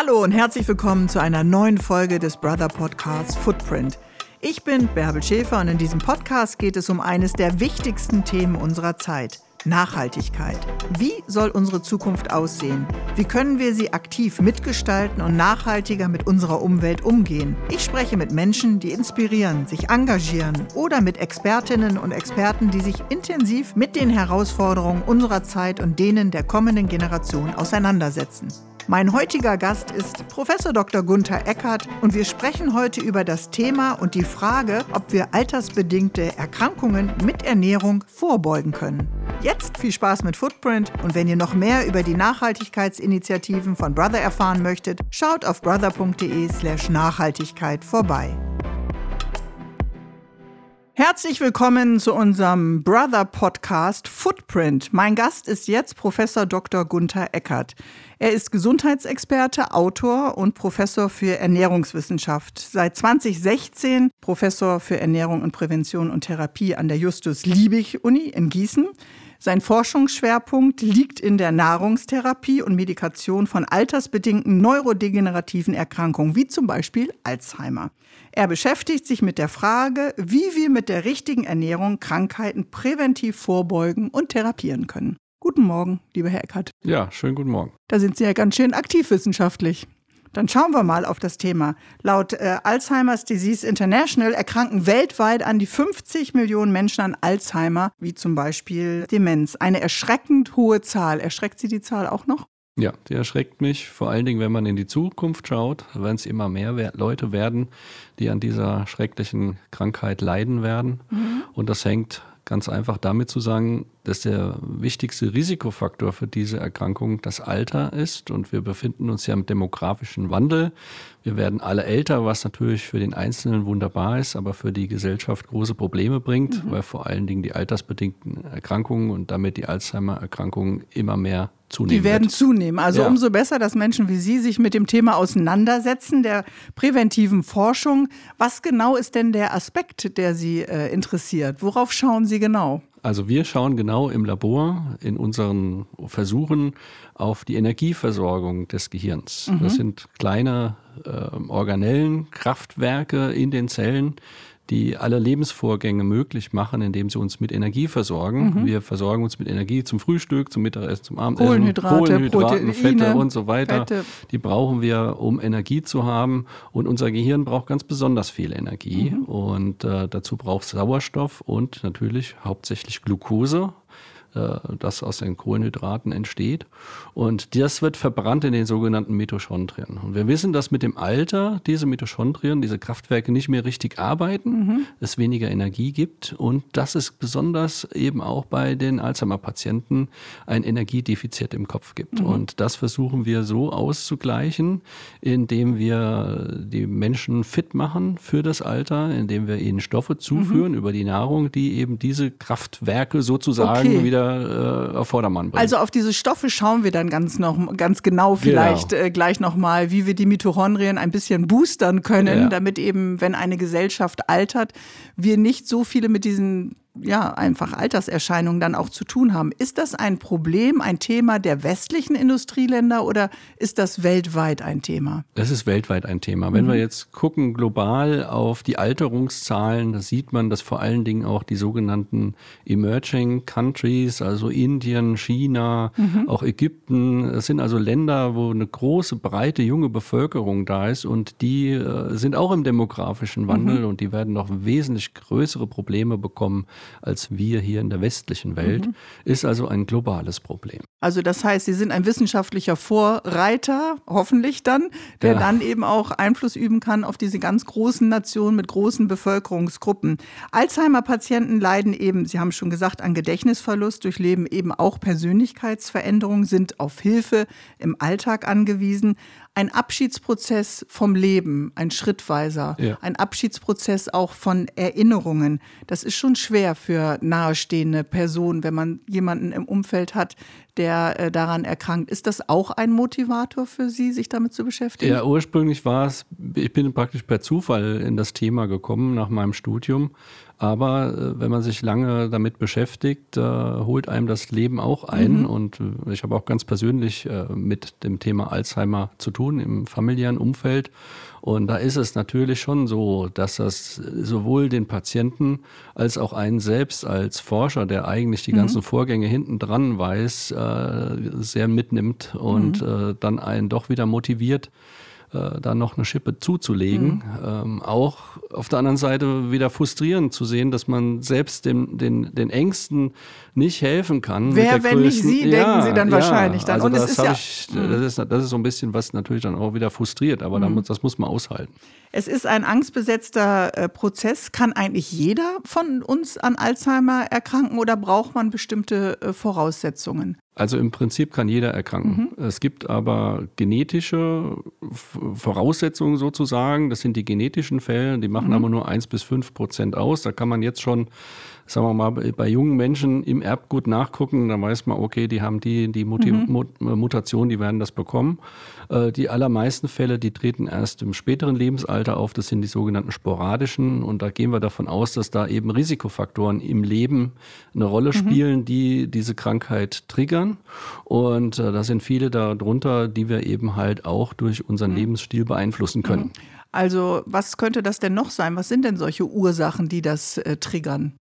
Hallo und herzlich willkommen zu einer neuen Folge des Brother Podcasts Footprint. Ich bin Bärbel Schäfer und in diesem Podcast geht es um eines der wichtigsten Themen unserer Zeit. Nachhaltigkeit. Wie soll unsere Zukunft aussehen? Wie können wir sie aktiv mitgestalten und nachhaltiger mit unserer Umwelt umgehen? Ich spreche mit Menschen, die inspirieren, sich engagieren oder mit Expertinnen und Experten, die sich intensiv mit den Herausforderungen unserer Zeit und denen der kommenden Generation auseinandersetzen. Mein heutiger Gast ist Professor Dr. Gunther Eckert und wir sprechen heute über das Thema und die Frage, ob wir altersbedingte Erkrankungen mit Ernährung vorbeugen können. Jetzt viel Spaß mit Footprint und wenn ihr noch mehr über die Nachhaltigkeitsinitiativen von Brother erfahren möchtet, schaut auf brother.de/nachhaltigkeit vorbei. Herzlich willkommen zu unserem Brother Podcast Footprint. Mein Gast ist jetzt Professor Dr. Gunther Eckert. Er ist Gesundheitsexperte, Autor und Professor für Ernährungswissenschaft. Seit 2016 Professor für Ernährung und Prävention und Therapie an der Justus Liebig Uni in Gießen. Sein Forschungsschwerpunkt liegt in der Nahrungstherapie und Medikation von altersbedingten neurodegenerativen Erkrankungen, wie zum Beispiel Alzheimer. Er beschäftigt sich mit der Frage, wie wir mit der richtigen Ernährung Krankheiten präventiv vorbeugen und therapieren können. Guten Morgen, lieber Herr Eckert. Ja, schönen guten Morgen. Da sind Sie ja ganz schön aktiv wissenschaftlich. Dann schauen wir mal auf das Thema. Laut äh, Alzheimer's Disease International erkranken weltweit an die 50 Millionen Menschen an Alzheimer, wie zum Beispiel Demenz. Eine erschreckend hohe Zahl. Erschreckt Sie die Zahl auch noch? Ja, die erschreckt mich, vor allen Dingen, wenn man in die Zukunft schaut, wenn es immer mehr Leute werden, die an dieser schrecklichen Krankheit leiden werden. Mhm. Und das hängt ganz einfach damit zu sagen, dass der wichtigste Risikofaktor für diese Erkrankung das Alter ist. Und wir befinden uns ja im demografischen Wandel. Wir werden alle älter, was natürlich für den Einzelnen wunderbar ist, aber für die Gesellschaft große Probleme bringt, mhm. weil vor allen Dingen die altersbedingten Erkrankungen und damit die Alzheimer-Erkrankungen immer mehr zunehmen. Die werden wird. zunehmen. Also ja. umso besser, dass Menschen wie Sie sich mit dem Thema auseinandersetzen, der präventiven Forschung. Was genau ist denn der Aspekt, der Sie äh, interessiert? Worauf schauen Sie genau? Also wir schauen genau im Labor in unseren Versuchen auf die Energieversorgung des Gehirns. Mhm. Das sind kleine äh, Organellen, Kraftwerke in den Zellen, die alle Lebensvorgänge möglich machen, indem sie uns mit Energie versorgen. Mhm. Wir versorgen uns mit Energie zum Frühstück, zum Mittagessen, zum Abendessen, Kohlenhydrate, Kohlenhydraten, Fette und so weiter. Fette. Die brauchen wir, um Energie zu haben. Und unser Gehirn braucht ganz besonders viel Energie. Mhm. Und äh, dazu braucht es Sauerstoff und natürlich hauptsächlich Glucose das aus den Kohlenhydraten entsteht. Und das wird verbrannt in den sogenannten Mitochondrien. Und wir wissen, dass mit dem Alter diese Mitochondrien, diese Kraftwerke nicht mehr richtig arbeiten, mhm. es weniger Energie gibt und dass es besonders eben auch bei den Alzheimer-Patienten ein Energiedefizit im Kopf gibt. Mhm. Und das versuchen wir so auszugleichen, indem wir die Menschen fit machen für das Alter, indem wir ihnen Stoffe zuführen mhm. über die Nahrung, die eben diese Kraftwerke sozusagen okay. wieder äh, auf Vordermann bringen. Also auf diese Stoffe schauen wir dann ganz, noch, ganz genau vielleicht genau. Äh, gleich nochmal, wie wir die Mitochondrien ein bisschen boostern können, ja. damit eben, wenn eine Gesellschaft altert, wir nicht so viele mit diesen ja, einfach Alterserscheinungen dann auch zu tun haben. Ist das ein Problem, ein Thema der westlichen Industrieländer oder ist das weltweit ein Thema? Das ist weltweit ein Thema. Wenn mhm. wir jetzt gucken global auf die Alterungszahlen, da sieht man, dass vor allen Dingen auch die sogenannten Emerging Countries, also Indien, China, mhm. auch Ägypten, das sind also Länder, wo eine große, breite, junge Bevölkerung da ist und die äh, sind auch im demografischen Wandel mhm. und die werden noch wesentlich größere Probleme bekommen als wir hier in der westlichen Welt, mhm. ist also ein globales Problem. Also das heißt, Sie sind ein wissenschaftlicher Vorreiter, hoffentlich dann, der ja. dann eben auch Einfluss üben kann auf diese ganz großen Nationen mit großen Bevölkerungsgruppen. Alzheimer-Patienten leiden eben, Sie haben schon gesagt, an Gedächtnisverlust, durchleben eben auch Persönlichkeitsveränderungen, sind auf Hilfe im Alltag angewiesen ein Abschiedsprozess vom Leben, ein schrittweiser, ja. ein Abschiedsprozess auch von Erinnerungen. Das ist schon schwer für nahestehende Personen, wenn man jemanden im Umfeld hat, der äh, daran erkrankt. Ist das auch ein Motivator für Sie, sich damit zu beschäftigen? Ja, ursprünglich war es, ich bin praktisch per Zufall in das Thema gekommen nach meinem Studium Aber äh, wenn man sich lange damit beschäftigt, äh, holt einem das Leben auch ein. Mhm. Und äh, ich habe auch ganz persönlich äh, mit dem Thema Alzheimer zu tun im familiären Umfeld. Und da ist es natürlich schon so, dass das sowohl den Patienten als auch einen selbst als Forscher, der eigentlich die mhm. ganzen Vorgänge hinten dran weiß, sehr mitnimmt und mhm. dann einen doch wieder motiviert, äh, da noch eine Schippe zuzulegen. Mhm. Ähm, auch auf der anderen Seite wieder frustrierend zu sehen, dass man selbst dem, den, den Ängsten nicht helfen kann. Wer, wenn nicht Sie, ja, denken Sie dann ja, wahrscheinlich dann. Also Und das, ist ja, ich, das, ist, das ist so ein bisschen, was natürlich dann auch wieder frustriert, aber mhm. das muss man aushalten. Es ist ein angstbesetzter äh, Prozess. Kann eigentlich jeder von uns an Alzheimer erkranken oder braucht man bestimmte äh, Voraussetzungen? Also im Prinzip kann jeder erkranken. Mhm. Es gibt aber genetische Voraussetzungen sozusagen. Das sind die genetischen Fälle, die machen mhm. aber nur 1 bis 5 Prozent aus. Da kann man jetzt schon sagen wir mal, bei jungen Menschen im Erbgut nachgucken, dann weiß man, okay, die haben die, die Muti mhm. Mutation, die werden das bekommen. Äh, die allermeisten Fälle, die treten erst im späteren Lebensalter auf, das sind die sogenannten sporadischen und da gehen wir davon aus, dass da eben Risikofaktoren im Leben eine Rolle mhm. spielen, die diese Krankheit triggern und äh, da sind viele darunter, die wir eben halt auch durch unseren mhm. Lebensstil beeinflussen können. Mhm. Also was könnte das denn noch sein? Was sind denn solche Ursachen, die das äh, triggern?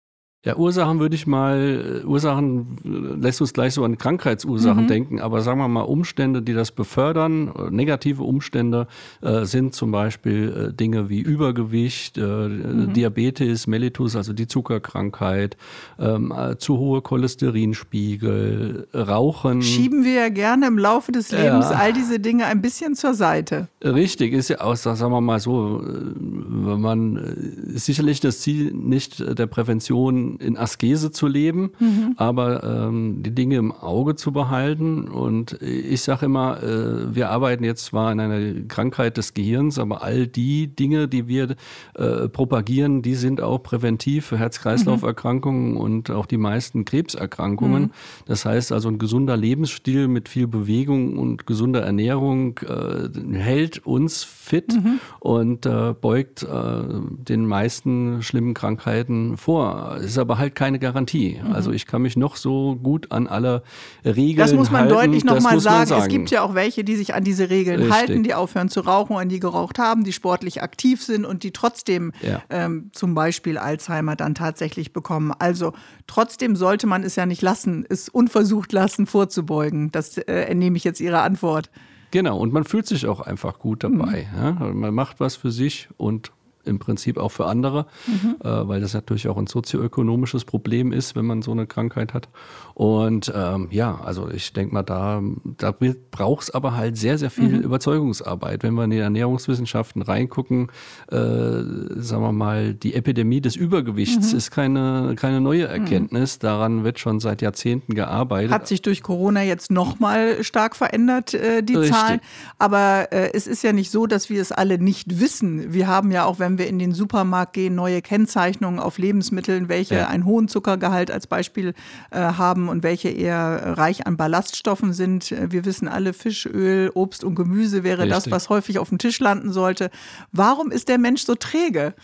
Ja, Ursachen würde ich mal, äh, Ursachen äh, lässt uns gleich so an Krankheitsursachen mhm. denken, aber sagen wir mal Umstände, die das befördern, äh, negative Umstände äh, sind zum Beispiel äh, Dinge wie Übergewicht, äh, mhm. Diabetes, Mellitus, also die Zuckerkrankheit, ähm, zu hohe Cholesterinspiegel, Rauchen. Schieben wir ja gerne im Laufe des Lebens all diese Dinge ein bisschen zur Seite. Richtig, ist ja auch, sagen wir mal so, man ist sicherlich das Ziel nicht der Prävention in Askese zu leben, mhm. aber ähm, die Dinge im Auge zu behalten. Und ich sage immer, äh, wir arbeiten jetzt zwar in einer Krankheit des Gehirns, aber all die Dinge, die wir äh, propagieren, die sind auch präventiv für Herz-Kreislauf-Erkrankungen mhm. und auch die meisten Krebserkrankungen. Mhm. Das heißt also, ein gesunder Lebensstil mit viel Bewegung und gesunder Ernährung äh, hält uns fit mhm. und äh, beugt äh, den meisten schlimmen Krankheiten vor. Es ist aber halt keine Garantie. Mhm. Also ich kann mich noch so gut an alle Regeln halten. Das muss man halten, deutlich nochmal sagen. sagen. Es gibt ja auch welche, die sich an diese Regeln Richtig. halten, die aufhören zu rauchen und die geraucht haben, die sportlich aktiv sind und die trotzdem ja. ähm, zum Beispiel Alzheimer dann tatsächlich bekommen. Also trotzdem sollte man es ja nicht lassen, es unversucht lassen, vorzubeugen. Das äh, entnehme ich jetzt Ihrer Antwort. Genau, und man fühlt sich auch einfach gut dabei. Mhm. Ja? Man macht was für sich und im Prinzip auch für andere, mhm. äh, weil das natürlich auch ein sozioökonomisches Problem ist, wenn man so eine Krankheit hat. Und ähm, ja, also ich denke mal, da, da braucht es aber halt sehr, sehr viel mhm. Überzeugungsarbeit. Wenn wir in die Ernährungswissenschaften reingucken, äh, sagen wir mal, die Epidemie des Übergewichts mhm. ist keine, keine neue Erkenntnis. Mhm. Daran wird schon seit Jahrzehnten gearbeitet. Hat sich durch Corona jetzt nochmal stark verändert, äh, die Richtig. Zahlen. Aber äh, es ist ja nicht so, dass wir es alle nicht wissen. Wir haben ja auch, wenn wenn wir in den Supermarkt gehen, neue Kennzeichnungen auf Lebensmitteln, welche ja. einen hohen Zuckergehalt als Beispiel äh, haben und welche eher reich an Ballaststoffen sind. Wir wissen alle, Fischöl, Obst und Gemüse wäre Richtig. das, was häufig auf dem Tisch landen sollte. Warum ist der Mensch so träge?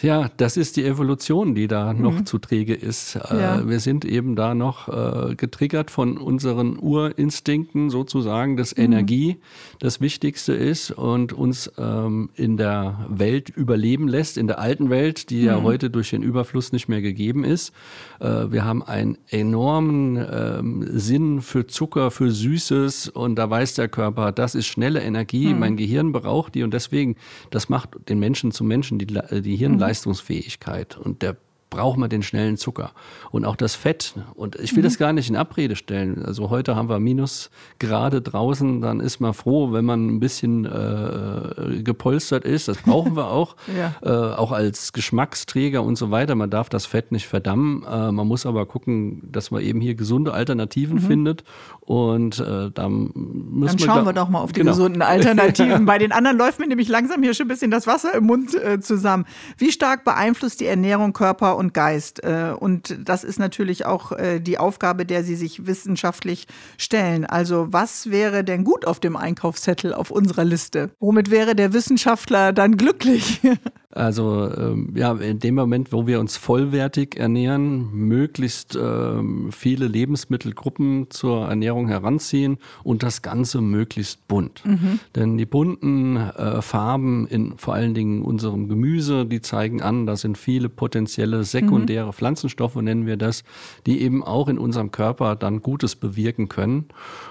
Ja, das ist die Evolution, die da mhm. noch zu träge ist. Äh, ja. Wir sind eben da noch äh, getriggert von unseren Urinstinkten sozusagen, dass mhm. Energie das Wichtigste ist und uns ähm, in der Welt überleben lässt, in der alten Welt, die mhm. ja heute durch den Überfluss nicht mehr gegeben ist. Äh, wir haben einen enormen ähm, Sinn für Zucker, für Süßes und da weiß der Körper, das ist schnelle Energie, mhm. mein Gehirn braucht die und deswegen, das macht den Menschen zum Menschen, die, die Hirnleistung Leistungsfähigkeit. Und der braucht man den schnellen Zucker. Und auch das Fett. Und ich will mhm. das gar nicht in Abrede stellen. Also heute haben wir Minusgrade draußen, dann ist man froh, wenn man ein bisschen äh, gepolstert ist. Das brauchen wir auch. ja. äh, auch als Geschmacksträger und so weiter. Man darf das Fett nicht verdammen. Äh, man muss aber gucken, dass man eben hier gesunde Alternativen mhm. findet. Und äh, dann müssen Dann schauen wir, doch mal auf die genau. gesunden Alternativen. Bei den anderen läuft mir nämlich langsam hier schon ein bisschen das Wasser im Mund äh, zusammen. Wie stark beeinflusst die Ernährung Körper und Geist. Äh, und das ist natürlich auch äh, die Aufgabe, der Sie sich wissenschaftlich stellen. Also was wäre denn gut auf dem Einkaufszettel auf unserer Liste? Womit wäre der Wissenschaftler dann glücklich? Also ähm, ja, in dem Moment, wo wir uns vollwertig ernähren, möglichst ähm, viele Lebensmittelgruppen zur Ernährung heranziehen und das Ganze möglichst bunt. Mhm. Denn die bunten äh, Farben in vor allen Dingen unserem Gemüse, die zeigen an, da sind viele potenzielle sekundäre mhm. Pflanzenstoffe, nennen wir das, die eben auch in unserem Körper dann Gutes bewirken können.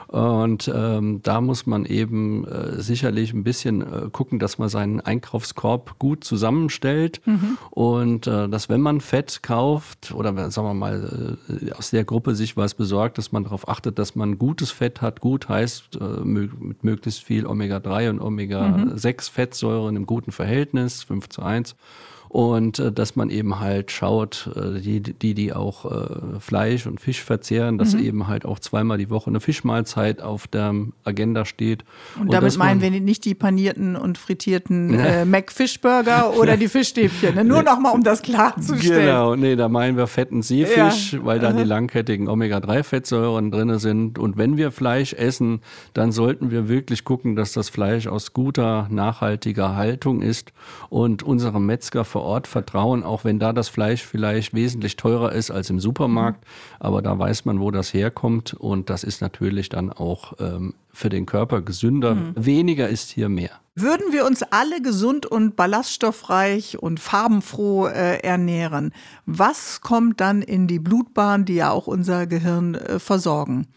Und ähm, da muss man eben äh, sicherlich ein bisschen äh, gucken, dass man seinen Einkaufskorb gut zusammenstellt mhm. und äh, dass wenn man Fett kauft oder sagen wir mal äh, aus der Gruppe sich was besorgt, dass man darauf achtet, dass man gutes Fett hat. Gut heißt äh, mit möglichst viel Omega-3 und Omega-6 mhm. Fettsäuren im guten Verhältnis, 5 zu 1 und äh, dass man eben halt schaut, äh, die, die, die auch äh, Fleisch und Fisch verzehren, dass mhm. eben halt auch zweimal die Woche eine Fischmahlzeit auf der Agenda steht. Und, und damit meinen wir nicht die panierten und frittierten äh, Mac-Fischburger oder die Fischstäbchen, ne? nur nochmal, um das klarzustellen. Genau, nee, da meinen wir fetten Seefisch, ja. weil da die langkettigen Omega-3-Fettsäuren drin sind. Und wenn wir Fleisch essen, dann sollten wir wirklich gucken, dass das Fleisch aus guter, nachhaltiger Haltung ist und unsere Metzger vor Ort vertrauen, auch wenn da das Fleisch vielleicht wesentlich teurer ist als im Supermarkt. Aber da weiß man, wo das herkommt und das ist natürlich dann auch ähm, für den Körper gesünder. Mhm. Weniger ist hier mehr. Würden wir uns alle gesund und ballaststoffreich und farbenfroh äh, ernähren, was kommt dann in die Blutbahn, die ja auch unser Gehirn äh, versorgen?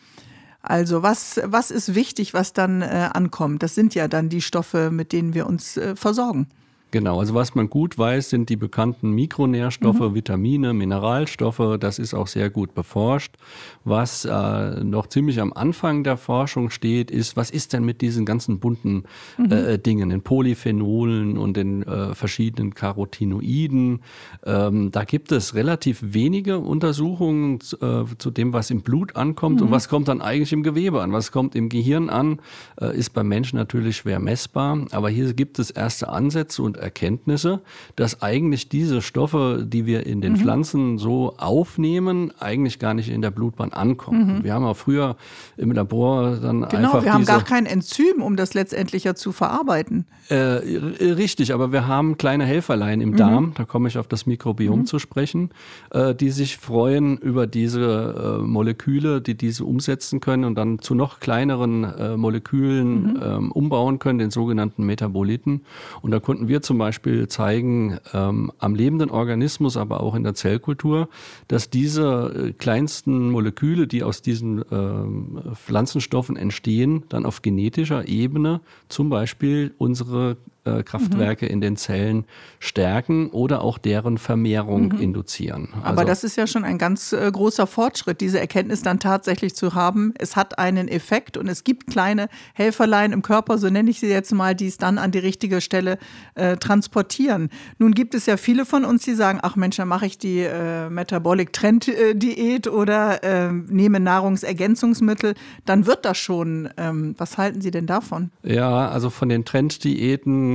Also was, was ist wichtig, was dann äh, ankommt? Das sind ja dann die Stoffe, mit denen wir uns äh, versorgen. Genau, also was man gut weiß, sind die bekannten Mikronährstoffe, mhm. Vitamine, Mineralstoffe. Das ist auch sehr gut beforscht. Was äh, noch ziemlich am Anfang der Forschung steht, ist, was ist denn mit diesen ganzen bunten mhm. äh, Dingen, den Polyphenolen und den äh, verschiedenen Carotinoiden? Ähm, da gibt es relativ wenige Untersuchungen äh, zu dem, was im Blut ankommt mhm. und was kommt dann eigentlich im Gewebe an. Was kommt im Gehirn an, äh, ist beim Menschen natürlich schwer messbar. Aber hier gibt es erste Ansätze und Erkenntnisse, dass eigentlich diese Stoffe, die wir in den mhm. Pflanzen so aufnehmen, eigentlich gar nicht in der Blutbahn ankommen. Mhm. Wir haben auch früher im Labor dann genau, einfach. Genau, wir haben gar kein Enzym, um das letztendlich ja zu verarbeiten. Äh, richtig, aber wir haben kleine Helferlein im mhm. Darm, da komme ich auf das Mikrobiom mhm. zu sprechen, äh, die sich freuen über diese äh, Moleküle, die diese umsetzen können und dann zu noch kleineren äh, Molekülen mhm. ähm, umbauen können, den sogenannten Metaboliten. Und da konnten wir zum Beispiel zeigen ähm, am lebenden Organismus, aber auch in der Zellkultur, dass diese äh, kleinsten Moleküle, die aus diesen ähm, Pflanzenstoffen entstehen, dann auf genetischer Ebene zum Beispiel unsere Kraftwerke mhm. in den Zellen stärken oder auch deren Vermehrung mhm. induzieren. Aber also, das ist ja schon ein ganz äh, großer Fortschritt, diese Erkenntnis dann tatsächlich zu haben. Es hat einen Effekt und es gibt kleine Helferlein im Körper, so nenne ich sie jetzt mal, die es dann an die richtige Stelle äh, transportieren. Nun gibt es ja viele von uns, die sagen, ach Mensch, dann mache ich die äh, Metabolic Trend äh, Diät oder ähm, nehme Nahrungsergänzungsmittel, dann wird das schon. Ähm, was halten Sie denn davon? Ja, also von den Trenddiäten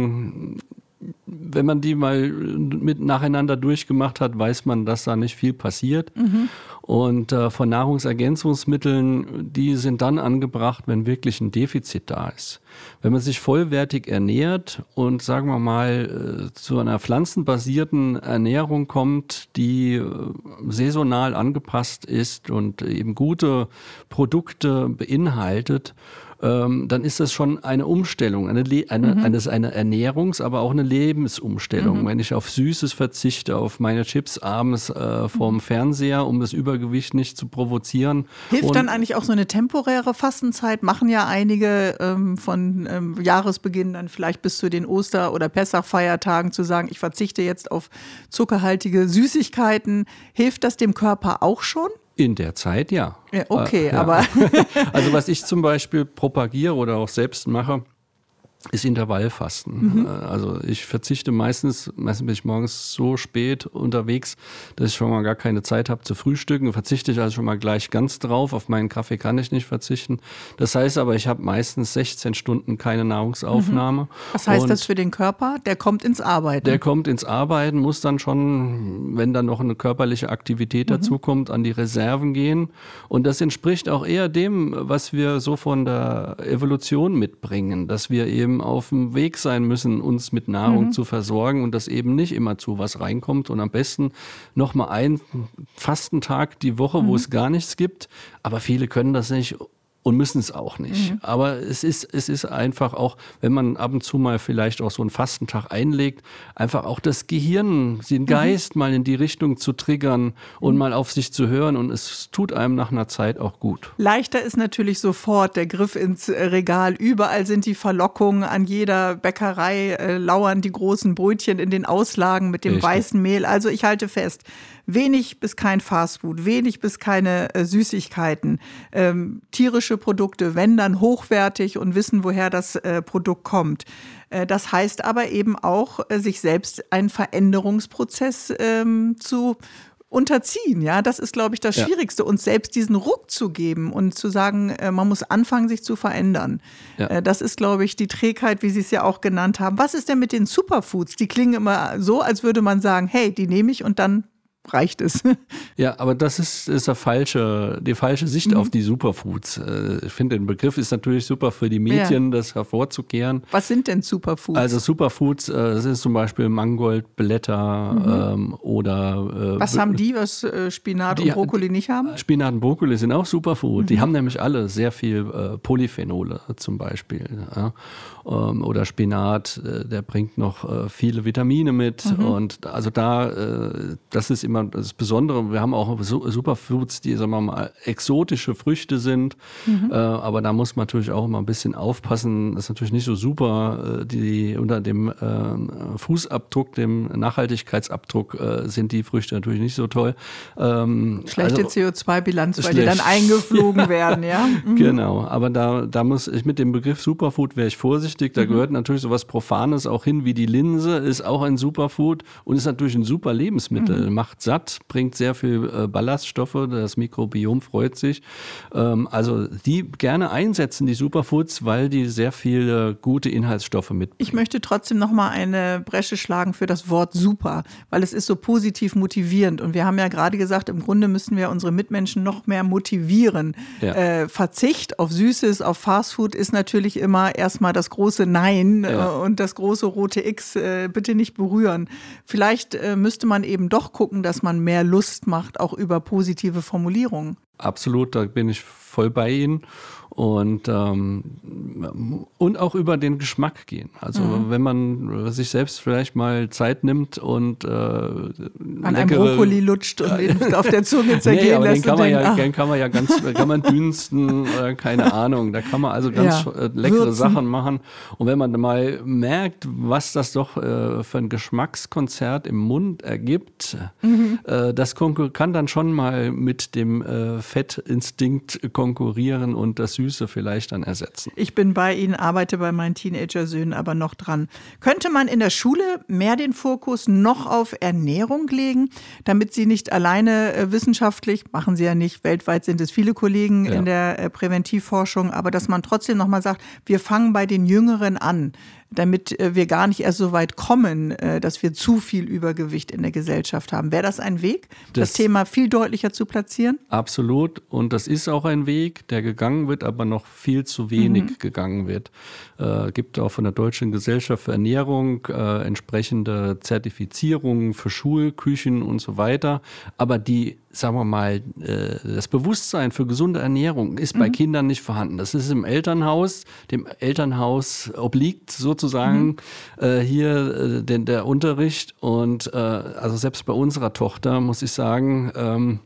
wenn man die mal mit nacheinander durchgemacht hat, weiß man, dass da nicht viel passiert. Mhm. Und äh, von Nahrungsergänzungsmitteln, die sind dann angebracht, wenn wirklich ein Defizit da ist. Wenn man sich vollwertig ernährt und sagen wir mal äh, zu einer pflanzenbasierten Ernährung kommt, die äh, saisonal angepasst ist und eben gute Produkte beinhaltet, ähm, dann ist das schon eine Umstellung, eine, eine, mhm. eine, eine Ernährungs-, aber auch eine Lebensumstellung. Mhm. Wenn ich auf Süßes verzichte, auf meine Chips abends äh, vorm mhm. Fernseher, um das Übergewicht nicht zu provozieren. Hilft Und dann eigentlich auch so eine temporäre Fastenzeit? Machen ja einige ähm, von ähm, Jahresbeginn dann vielleicht bis zu den Oster- oder Pessach-Feiertagen zu sagen, ich verzichte jetzt auf zuckerhaltige Süßigkeiten. Hilft das dem Körper auch schon? In der Zeit ja. ja okay, äh, ja. aber. also was ich zum Beispiel propagiere oder auch selbst mache, ist Intervallfasten. Mhm. Äh, also ich verzichte meistens, meistens bin ich morgens so spät unterwegs, dass ich schon mal gar keine Zeit habe zu frühstücken. Verzichte ich also schon mal gleich ganz drauf. Auf meinen Kaffee kann ich nicht verzichten. Das heißt aber, ich habe meistens 16 Stunden keine Nahrungsaufnahme. Mhm. Was heißt das für den Körper? Der kommt ins Arbeiten. Der kommt ins Arbeiten, muss dann schon, wenn dann noch eine körperliche Aktivität mhm. dazu kommt, an die Reserven gehen. Und das entspricht auch eher dem, was wir so von der Evolution mitbringen, dass wir eben eben auf dem Weg sein müssen, uns mit Nahrung mhm. zu versorgen und dass eben nicht immer zu was reinkommt und am besten nochmal einen Fastentag die Woche, mhm. wo es gar nichts gibt. Aber viele können das nicht und müssen es auch nicht. Mhm. Aber es ist, es ist einfach auch, wenn man ab und zu mal vielleicht auch so einen Fastentag einlegt, einfach auch das Gehirn, den mhm. Geist mhm. mal in die Richtung zu triggern und mhm. mal auf sich zu hören und es tut einem nach einer Zeit auch gut. Leichter ist natürlich sofort der Griff ins äh, Regal. Überall sind die Verlockungen, an jeder Bäckerei äh, lauern die großen Brötchen in den Auslagen mit dem Richtig. weißen Mehl. Also ich halte fest, wenig bis kein Fastfood, wenig bis keine äh, Süßigkeiten, ähm, tierische Produkte, wenn dann hochwertig und wissen, woher das äh, Produkt kommt. Äh, das heißt aber eben auch, äh, sich selbst einen Veränderungsprozess ähm, zu unterziehen. Ja, das ist, glaube ich, das ja. Schwierigste, uns selbst diesen Ruck zu geben und zu sagen, äh, man muss anfangen, sich zu verändern. Ja. Äh, das ist, glaube ich, die Trägheit, wie Sie es ja auch genannt haben. Was ist denn mit den Superfoods? Die klingen immer so, als würde man sagen, hey, die nehme ich und dann reicht es. Ja, aber das ist, ist der falsche, die falsche Sicht mhm. auf die Superfoods. Äh, ich finde, den Begriff ist natürlich super für die Mädchen, ja. das hervorzukehren. Was sind denn Superfoods? Also Superfoods, äh, das ist zum Beispiel Mangoldblätter mhm. ähm, oder äh, Was haben die, was äh, Spinat die, und Brokkoli nicht haben? Spinat und Brokkoli sind auch Superfood. Mhm. Die haben nämlich alle sehr viel äh, Polyphenole zum Beispiel. Ja. Ähm, oder Spinat, der bringt noch viele Vitamine mit. Mhm. Und also da, das ist immer immer das Besondere. Wir haben auch Superfoods, die, sagen wir mal, exotische Früchte sind. Mhm. Äh, aber da muss man natürlich auch immer ein bisschen aufpassen. Das ist natürlich nicht so super. Äh, die unter dem äh, Fußabdruck, dem Nachhaltigkeitsabdruck äh, sind die Früchte natürlich nicht so toll. Ähm, Schlechte also, CO2-Bilanz, weil die dann eingeflogen werden, ja. Mhm. Genau, aber da, da muss ich mit dem Begriff Superfood wäre ich vorsichtig. Da mhm. gehört natürlich so was Profanes auch hin wie die Linse, ist auch ein Superfood und ist natürlich ein super Lebensmittel, mhm. macht satt, bringt sehr viel äh, Ballaststoffe, das Mikrobiom freut sich. Ähm, also die gerne einsetzen, die Superfoods, weil die sehr viele gute Inhaltsstoffe mitbringen. Ich möchte trotzdem noch mal eine Bresche schlagen für das Wort super, weil es ist so positiv motivierend und wir haben ja gerade gesagt, im Grunde müssen wir unsere Mitmenschen noch mehr motivieren. Ja. Äh, Verzicht auf Süßes, auf Fastfood ist natürlich immer erstmal das große Nein ja. äh, und das große rote X äh, bitte nicht berühren. Vielleicht müsste man eben doch gucken, dass dass man mehr Lust macht, auch über positive Formulierungen. Absolut, da bin ich voll bei Ihnen und, ähm, und auch über den Geschmack gehen. Also mhm. wenn man sich selbst vielleicht mal Zeit nimmt und äh, an leckere, einem Brokkoli lutscht und ihn auf der Zunge zergehen nee, aber lässt. Den kann, man ja, den kann man ja ganz, kann man dünsten oder keine Ahnung. Da kann man also ganz ja, äh, leckere würzen. Sachen machen. Und wenn man mal merkt, was das doch äh, für ein Geschmackskonzert im Mund ergibt, mhm. äh, das kann dann schon mal mit dem äh, Fettinstinkt konkurrieren und das Süße vielleicht dann ersetzen. Ich bin bei Ihnen, arbeite bei meinen Teenager-Söhnen aber noch dran. Könnte man in der Schule mehr den Fokus noch auf Ernährung legen, damit sie nicht alleine äh, wissenschaftlich, machen sie ja nicht, weltweit sind es viele Kollegen ja. in der äh, Präventivforschung, aber dass man trotzdem nochmal sagt, wir fangen bei den Jüngeren an damit äh, wir gar nicht erst so weit kommen, äh, dass wir zu viel Übergewicht in der Gesellschaft haben. Wäre das ein Weg, das, das, Thema viel deutlicher zu platzieren? Absolut. Und das ist auch ein Weg, der gegangen wird, aber noch viel zu wenig mhm. gegangen wird. Äh, gibt auch von der Deutschen Gesellschaft für Ernährung äh, entsprechende Zertifizierungen für Schulküchen und so weiter. Aber die sagen wir mal, äh, das Bewusstsein für gesunde Ernährung ist bei mhm. Kindern nicht vorhanden. Das ist im Elternhaus, dem Elternhaus obliegt sozusagen mhm. äh, hier äh, den, der Unterricht. Und also selbst bei unserer Tochter muss ich sagen, ähm,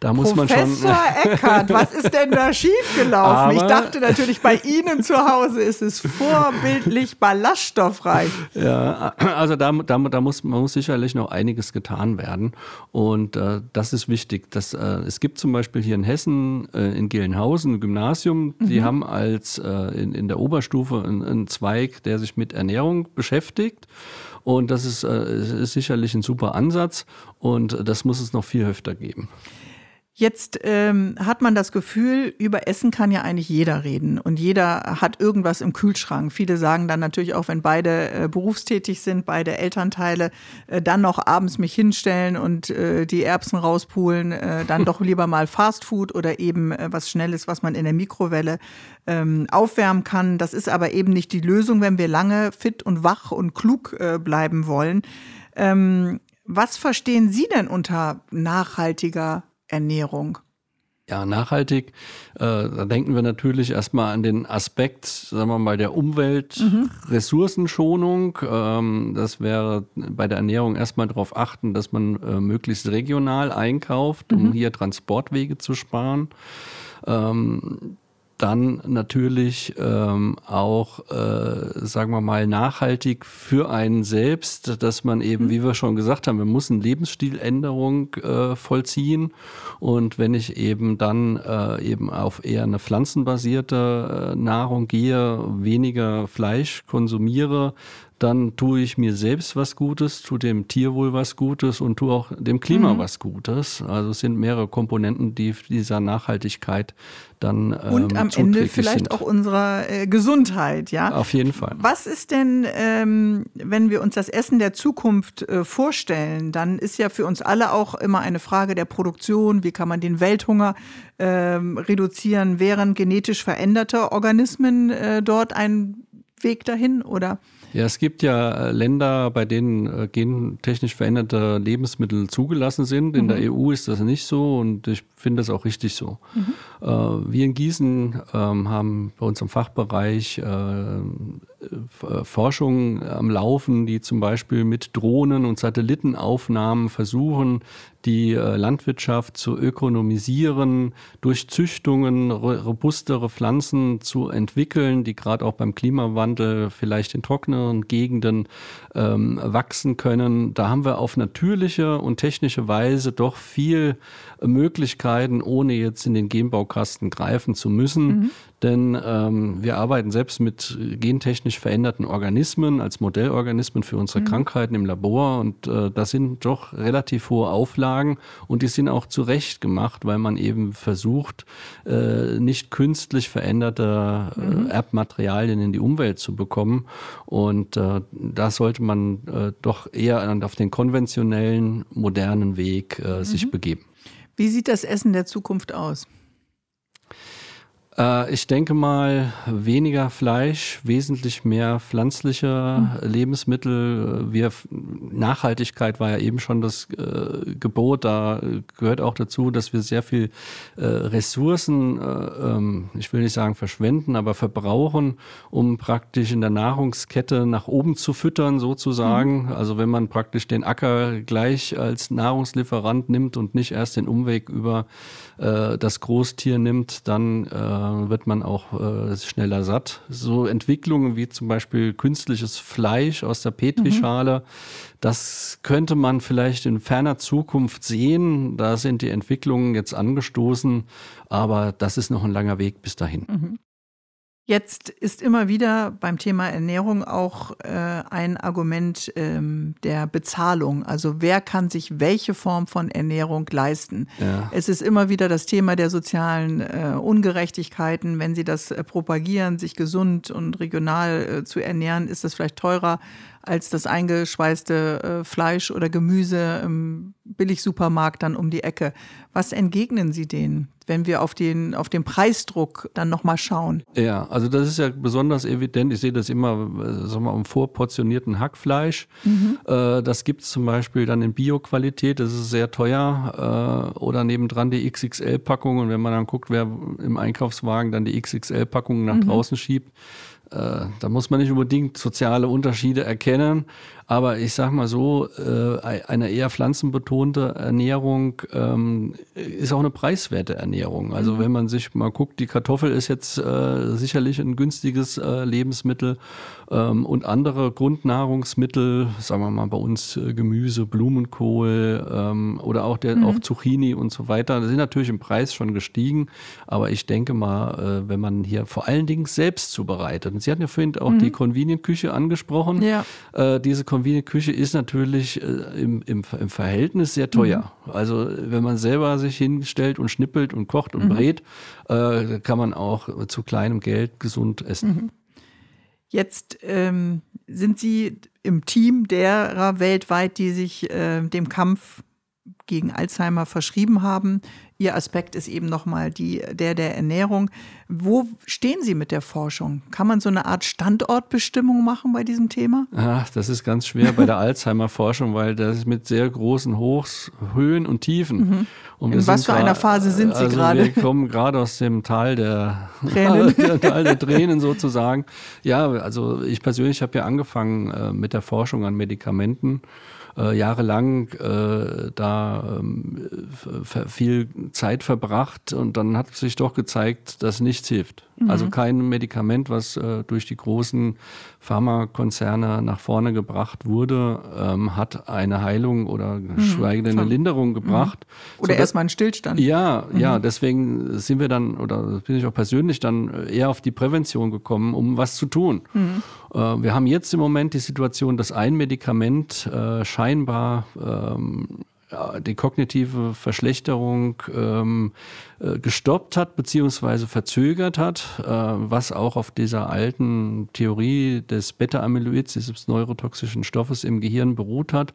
da muss Professor man schon. Professor Eckert, was ist denn da schiefgelaufen? ich dachte natürlich, bei Ihnen zu Hause ist es vorbildlich ballaststoffreich. Ja, also da, da, da muss, man muss sicherlich noch einiges getan werden. Und äh, das ist wichtig wichtig. Dass, äh, es gibt zum Beispiel hier in Hessen, äh, in Gelnhausen, ein Gymnasium, die mhm. haben als äh, in, in der Oberstufe einen, einen Zweig, der sich mit Ernährung beschäftigt. Und das ist, äh, ist sicherlich ein super Ansatz und das muss es noch viel öfter geben. Jetzt ähm, hat man das Gefühl, über Essen kann ja eigentlich jeder reden und jeder hat irgendwas im Kühlschrank. Viele sagen dann natürlich auch, wenn beide äh, berufstätig sind, beide Elternteile, äh, dann noch abends mich hinstellen und äh, die Erbsen rauspulen, äh, dann doch lieber mal Fastfood oder eben äh, was Schnelles, was man in der Mikrowelle ähm, aufwärmen kann. Das ist aber eben nicht die Lösung, wenn wir lange fit und wach und klug äh, bleiben wollen. Ähm, was verstehen Sie denn unter nachhaltiger Ernährung? Ja, nachhaltig, äh, da denken wir natürlich erstmal an den Aspekt, sagen wir mal, der Umwelt, mhm. Ressourcenschonung. Ähm, das wäre bei der Ernährung erstmal darauf achten, dass man äh, möglichst regional einkauft, um mhm. hier Transportwege zu sparen. Ähm, dann natürlich ähm, auch, äh, sagen wir mal, nachhaltig für einen selbst, dass man eben, mhm. wie wir schon gesagt haben, wir müssen Lebensstiländerung äh, vollziehen. Und wenn ich eben dann äh, eben auf eher eine pflanzenbasierte äh, Nahrung gehe, weniger Fleisch konsumiere, dann tue ich mir selbst was Gutes, tue dem Tierwohl was Gutes und tue auch dem Klima mhm. was Gutes. Also es sind mehrere Komponenten, die dieser Nachhaltigkeit dann ähm, und am Ende vielleicht sind. auch unserer äh, Gesundheit, ja. Auf jeden Fall. Was ist denn, ähm, wenn wir uns das Essen der Zukunft äh, vorstellen, dann ist ja für uns alle auch immer eine Frage der Produktion. Wie kann man den Welthunger ähm, reduzieren? Wären genetisch veränderte Organismen äh, dort ein Weg dahin oder? Ja, es gibt ja äh, Länder, bei denen äh, gentechnisch veränderte Lebensmittel zugelassen sind. In mhm. der EU ist das nicht so und ich finde das auch richtig so. Mhm. Äh, wir in Gießen ähm, haben bei uns im Fachbereich äh, Forschung am Laufen, die zum Beispiel mit Drohnen und Satellitenaufnahmen versuchen, die äh, Landwirtschaft zu ökonomisieren, durch Züchtungen robustere Pflanzen zu entwickeln, die gerade auch beim Klimawandel vielleicht in trockeneren Gegenden ähm, wachsen können. Da haben wir auf natürliche und technische Weise doch viel Möglichkeiten, ohne jetzt in den Genbaukasten greifen zu müssen. Mhm. Denn ähm, wir arbeiten selbst mit gentechnisch veränderten Organismen als Modellorganismen für unsere mhm. Krankheiten im Labor und äh, das sind doch relativ hohe Auflagen und die sind auch zurecht gemacht, weil man eben versucht, äh, nicht künstlich veränderte äh, mhm. Erbmaterialien in die Umwelt zu bekommen. Und äh, da sollte man äh, doch eher auf den konventionellen, modernen Weg äh, mhm. sich begeben. Wie sieht das Essen der Zukunft aus? Äh, ich denke mal, weniger Fleisch, wesentlich mehr pflanzliche mhm. Lebensmittel. Wir, Nachhaltigkeit war ja eben schon das äh, Gebot. Da gehört auch dazu, dass wir sehr viel äh, Ressourcen, äh, ähm, ich will nicht sagen verschwenden, aber verbrauchen, um praktisch in der Nahrungskette nach oben zu füttern, sozusagen. Mhm. Also wenn man praktisch den Acker gleich als Nahrungslieferant nimmt und nicht erst den Umweg über äh, das Großtier nimmt, dann wird man auch äh, schneller satt. So Entwicklungen wie zum Beispiel künstliches Fleisch aus der Petrischale, mhm. das könnte man vielleicht in ferner Zukunft sehen. Da sind die Entwicklungen jetzt angestoßen, aber das ist noch ein langer Weg bis dahin. Mhm. Jetzt ist immer wieder beim Thema Ernährung auch äh, ein Argument ähm, der Bezahlung. Also wer kann sich welche Form von Ernährung leisten? Ja. Es ist immer wieder das Thema der sozialen äh, Ungerechtigkeiten. Wenn Sie das äh, propagieren, sich gesund und regional äh, zu ernähren, ist das vielleicht teurer als das eingeschweißte äh, Fleisch oder Gemüse im Billigsupermarkt dann um die Ecke. Was entgegnen Sie denen, wenn wir auf den, auf den Preisdruck dann nochmal schauen? Ja, also das ist ja besonders evident. Ich sehe das immer, äh, sagen wir mal, im vorportionierten Hackfleisch. Mhm. Äh, das gibt es zum Beispiel dann in Bio-Qualität, das ist sehr teuer. Äh, oder nebendran die XXL-Packung. Und wenn man dann guckt, wer im Einkaufswagen dann die XXL-Packung nach mhm. draußen schiebt, da muss man nicht unbedingt soziale Unterschiede erkennen, aber ich sag mal so, äh, eine eher pflanzenbetonte Ernährung ähm, ist auch eine preiswerte Ernährung. Also mhm. wenn man sich mal guckt, die Kartoffel ist jetzt äh, sicherlich ein günstiges äh, Lebensmittel ähm, und andere Grundnahrungsmittel, sagen wir mal bei uns Gemüse, Blumenkohl ähm, oder auch der mhm. auch Zucchini und so weiter, sind natürlich im Preis schon gestiegen. Aber ich denke mal, wenn man hier vor allen Dingen selbst zubereitet, werden. Sie hatten ja vorhin auch mhm. die Convenient-Küche angesprochen. Ja. Diese Convenient-Küche ist natürlich äh, im, im, im, Verhältnis sehr teuer. Mhm. Also wenn man selber sich hinstellt und schnippelt und kocht und mhm. brät, äh, kann man auch zu kleinem Geld gesund essen. Mhm. Jetzt ähm, sind Sie im Team derer weltweit, die sich äh, dem Kampf gegen Alzheimer verschrieben haben. Ihr Aspekt ist eben nochmal die, der der Ernährung. Wo stehen Sie mit der Forschung? Kann man so eine Art Standortbestimmung machen bei diesem Thema? Ach, das ist ganz schwer bei der Alzheimer-Forschung, weil das ist mit sehr großen Hochs, Höhen und Tiefen. Mhm. Und In was für einer Phase sind Sie also gerade? Wir kommen gerade aus dem Tal der Tränen, Tal der Tränen sozusagen. Ja, also ich persönlich habe ja angefangen äh, mit der Forschung an Medikamenten äh, jahrelang äh, da ähm, viel Zeit verbracht und dann hat sich doch gezeigt, dass nichts hilft. Mhm. Also kein Medikament, was äh, durch die großen Pharmakonzerne nach vorne gebracht wurde, ähm, hat eine Heilung oder mhm. eine Linderung mhm. gebracht. Oder erstmal einen Stillstand. Ja, mhm. ja, deswegen sind wir dann, oder bin ich auch persönlich dann eher auf die Prävention gekommen, um was zu tun. Mhm. Äh, wir haben jetzt im Moment die Situation, dass ein Medikament äh, scheinbar ähm, die kognitive Verschlechterung ähm, äh, gestoppt hat beziehungsweise verzögert hat, äh, was auch auf dieser alten Theorie des Beta-Amyloids, dieses neurotoxischen Stoffes im Gehirn beruht hat.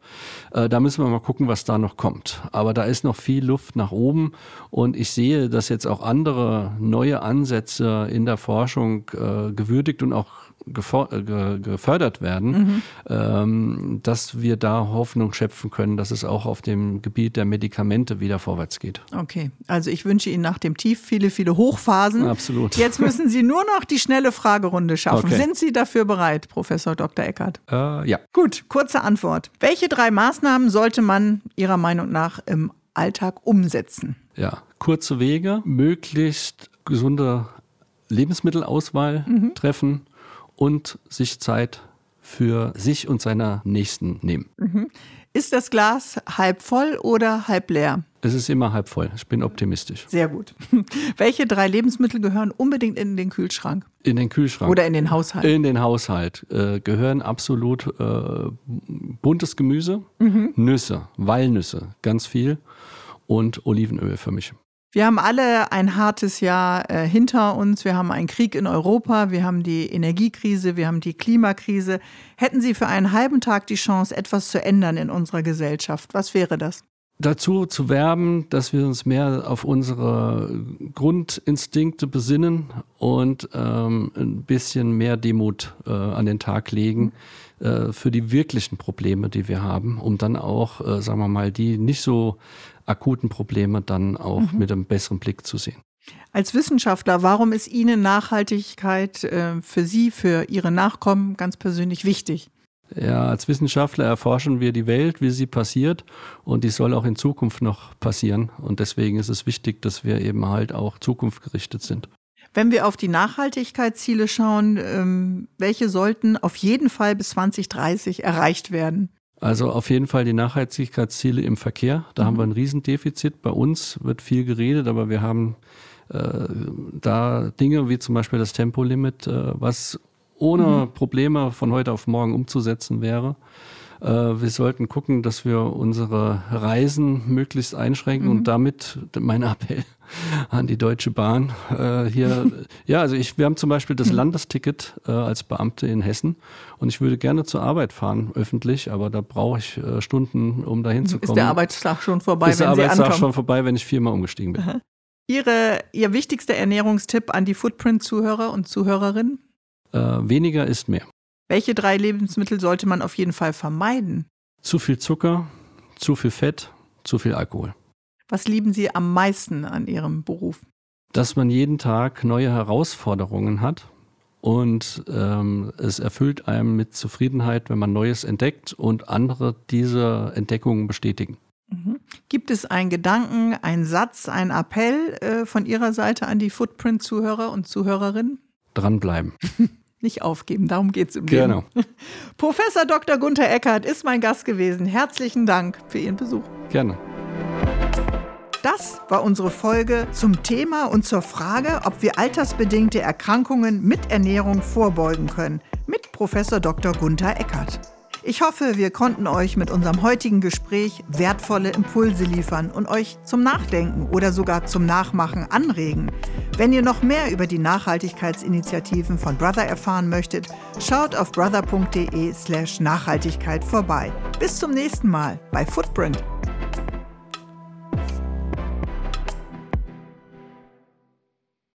Äh, da müssen wir mal gucken, was da noch kommt. Aber da ist noch viel Luft nach oben und ich sehe, dass jetzt auch andere neue Ansätze in der Forschung äh, gewürdigt und auch äh, gefördert werden, mhm. ähm, dass wir da Hoffnung schöpfen können, dass es auch auf dem Gebiet der Medikamente wieder vorwärts geht. Okay, also ich wünsche Ihnen nach dem Tief viele, viele Hochphasen. Absolut. Jetzt müssen Sie nur noch die schnelle Fragerunde schaffen. Okay. Sind Sie dafür bereit, Professor Dr. Eckert? Äh, ja. Gut, kurze Antwort. Welche drei Maßnahmen sollte man Ihrer Meinung nach im Alltag umsetzen? Ja, kurze Wege, möglichst gesunde Lebensmittelauswahl mhm. treffen und sich Zeit für sich und seine Nächsten nehmen. Mhm. Ist das Glas halb voll oder halb leer? Es ist immer halb voll. Ich bin optimistisch. Sehr gut. Welche drei Lebensmittel gehören unbedingt in den Kühlschrank? In den Kühlschrank. Oder in den Haushalt? In den Haushalt äh, gehören absolut äh, buntes Gemüse, mhm. Nüsse, Walnüsse, ganz viel und Olivenöl für mich. Wir haben alle ein hartes Jahr äh, hinter uns. Wir haben einen Krieg in Europa, wir haben die Energiekrise, wir haben die Klimakrise. Hätten Sie für einen halben Tag die Chance, etwas zu ändern in unserer Gesellschaft? Was wäre das? Dazu zu werben, dass wir uns mehr auf unsere Grundinstinkte besinnen und ähm, ein bisschen mehr Demut äh, an den Tag legen äh, für die wirklichen Probleme, die wir haben, um dann auch, äh, sagen wir mal, die nicht so akuten Probleme dann auch mhm. mit einem besseren Blick zu sehen. Als Wissenschaftler, warum ist Ihnen Nachhaltigkeit äh, für Sie, für Ihre Nachkommen ganz persönlich wichtig? Ja, als Wissenschaftler erforschen wir die Welt, wie sie passiert und die soll auch in Zukunft noch passieren. Und deswegen ist es wichtig, dass wir eben halt auch zukunftsgerichtet sind. Wenn wir auf die Nachhaltigkeitsziele schauen, ähm, welche sollten auf jeden Fall bis 2030 erreicht werden? Also auf jeden Fall die Nachhaltigkeitsziele im Verkehr. Da mhm. haben wir ein Riesendefizit. Bei uns wird viel geredet, aber wir haben äh, da Dinge wie zum Beispiel das Tempolimit, äh, was ohne mhm. Probleme von heute auf morgen umzusetzen wäre. Äh, wir sollten gucken, dass wir unsere Reisen möglichst einschränken mhm. und damit mein Appell an die Deutsche Bahn äh, hier. ja, also ich, wir haben zum Beispiel das Landesticket äh, als Beamte in Hessen und ich würde gerne zur Arbeit fahren, öffentlich, aber da brauche ich äh, Stunden, um dahin zu kommen. Ist der Arbeitstag schon vorbei, Ist der wenn Arbeitstag schon vorbei, wenn ich viermal umgestiegen bin. Ihre, Ihr wichtigster Ernährungstipp an die Footprint-Zuhörer und Zuhörerinnen? Äh, weniger ist mehr. Welche drei Lebensmittel sollte man auf jeden Fall vermeiden? Zu viel Zucker, zu viel Fett, zu viel Alkohol. Was lieben Sie am meisten an Ihrem Beruf? Dass man jeden Tag neue Herausforderungen hat und ähm, es erfüllt einem mit Zufriedenheit, wenn man Neues entdeckt und andere diese Entdeckungen bestätigen. Mhm. Gibt es einen Gedanken, einen Satz, einen Appell äh, von Ihrer Seite an die Footprint-Zuhörer und Zuhörerinnen? Dranbleiben. Nicht aufgeben, darum geht es im genau. Leben. Professor Dr. Gunther Eckert ist mein Gast gewesen. Herzlichen Dank für Ihren Besuch. Gerne. Das war unsere Folge zum Thema und zur Frage, ob wir altersbedingte Erkrankungen mit Ernährung vorbeugen können, mit Professor Dr. Gunther Eckert. Ich hoffe, wir konnten euch mit unserem heutigen Gespräch wertvolle Impulse liefern und euch zum Nachdenken oder sogar zum Nachmachen anregen. Wenn ihr noch mehr über die Nachhaltigkeitsinitiativen von Brother erfahren möchtet, schaut auf brother.de/nachhaltigkeit slash vorbei. Bis zum nächsten Mal bei Footprint.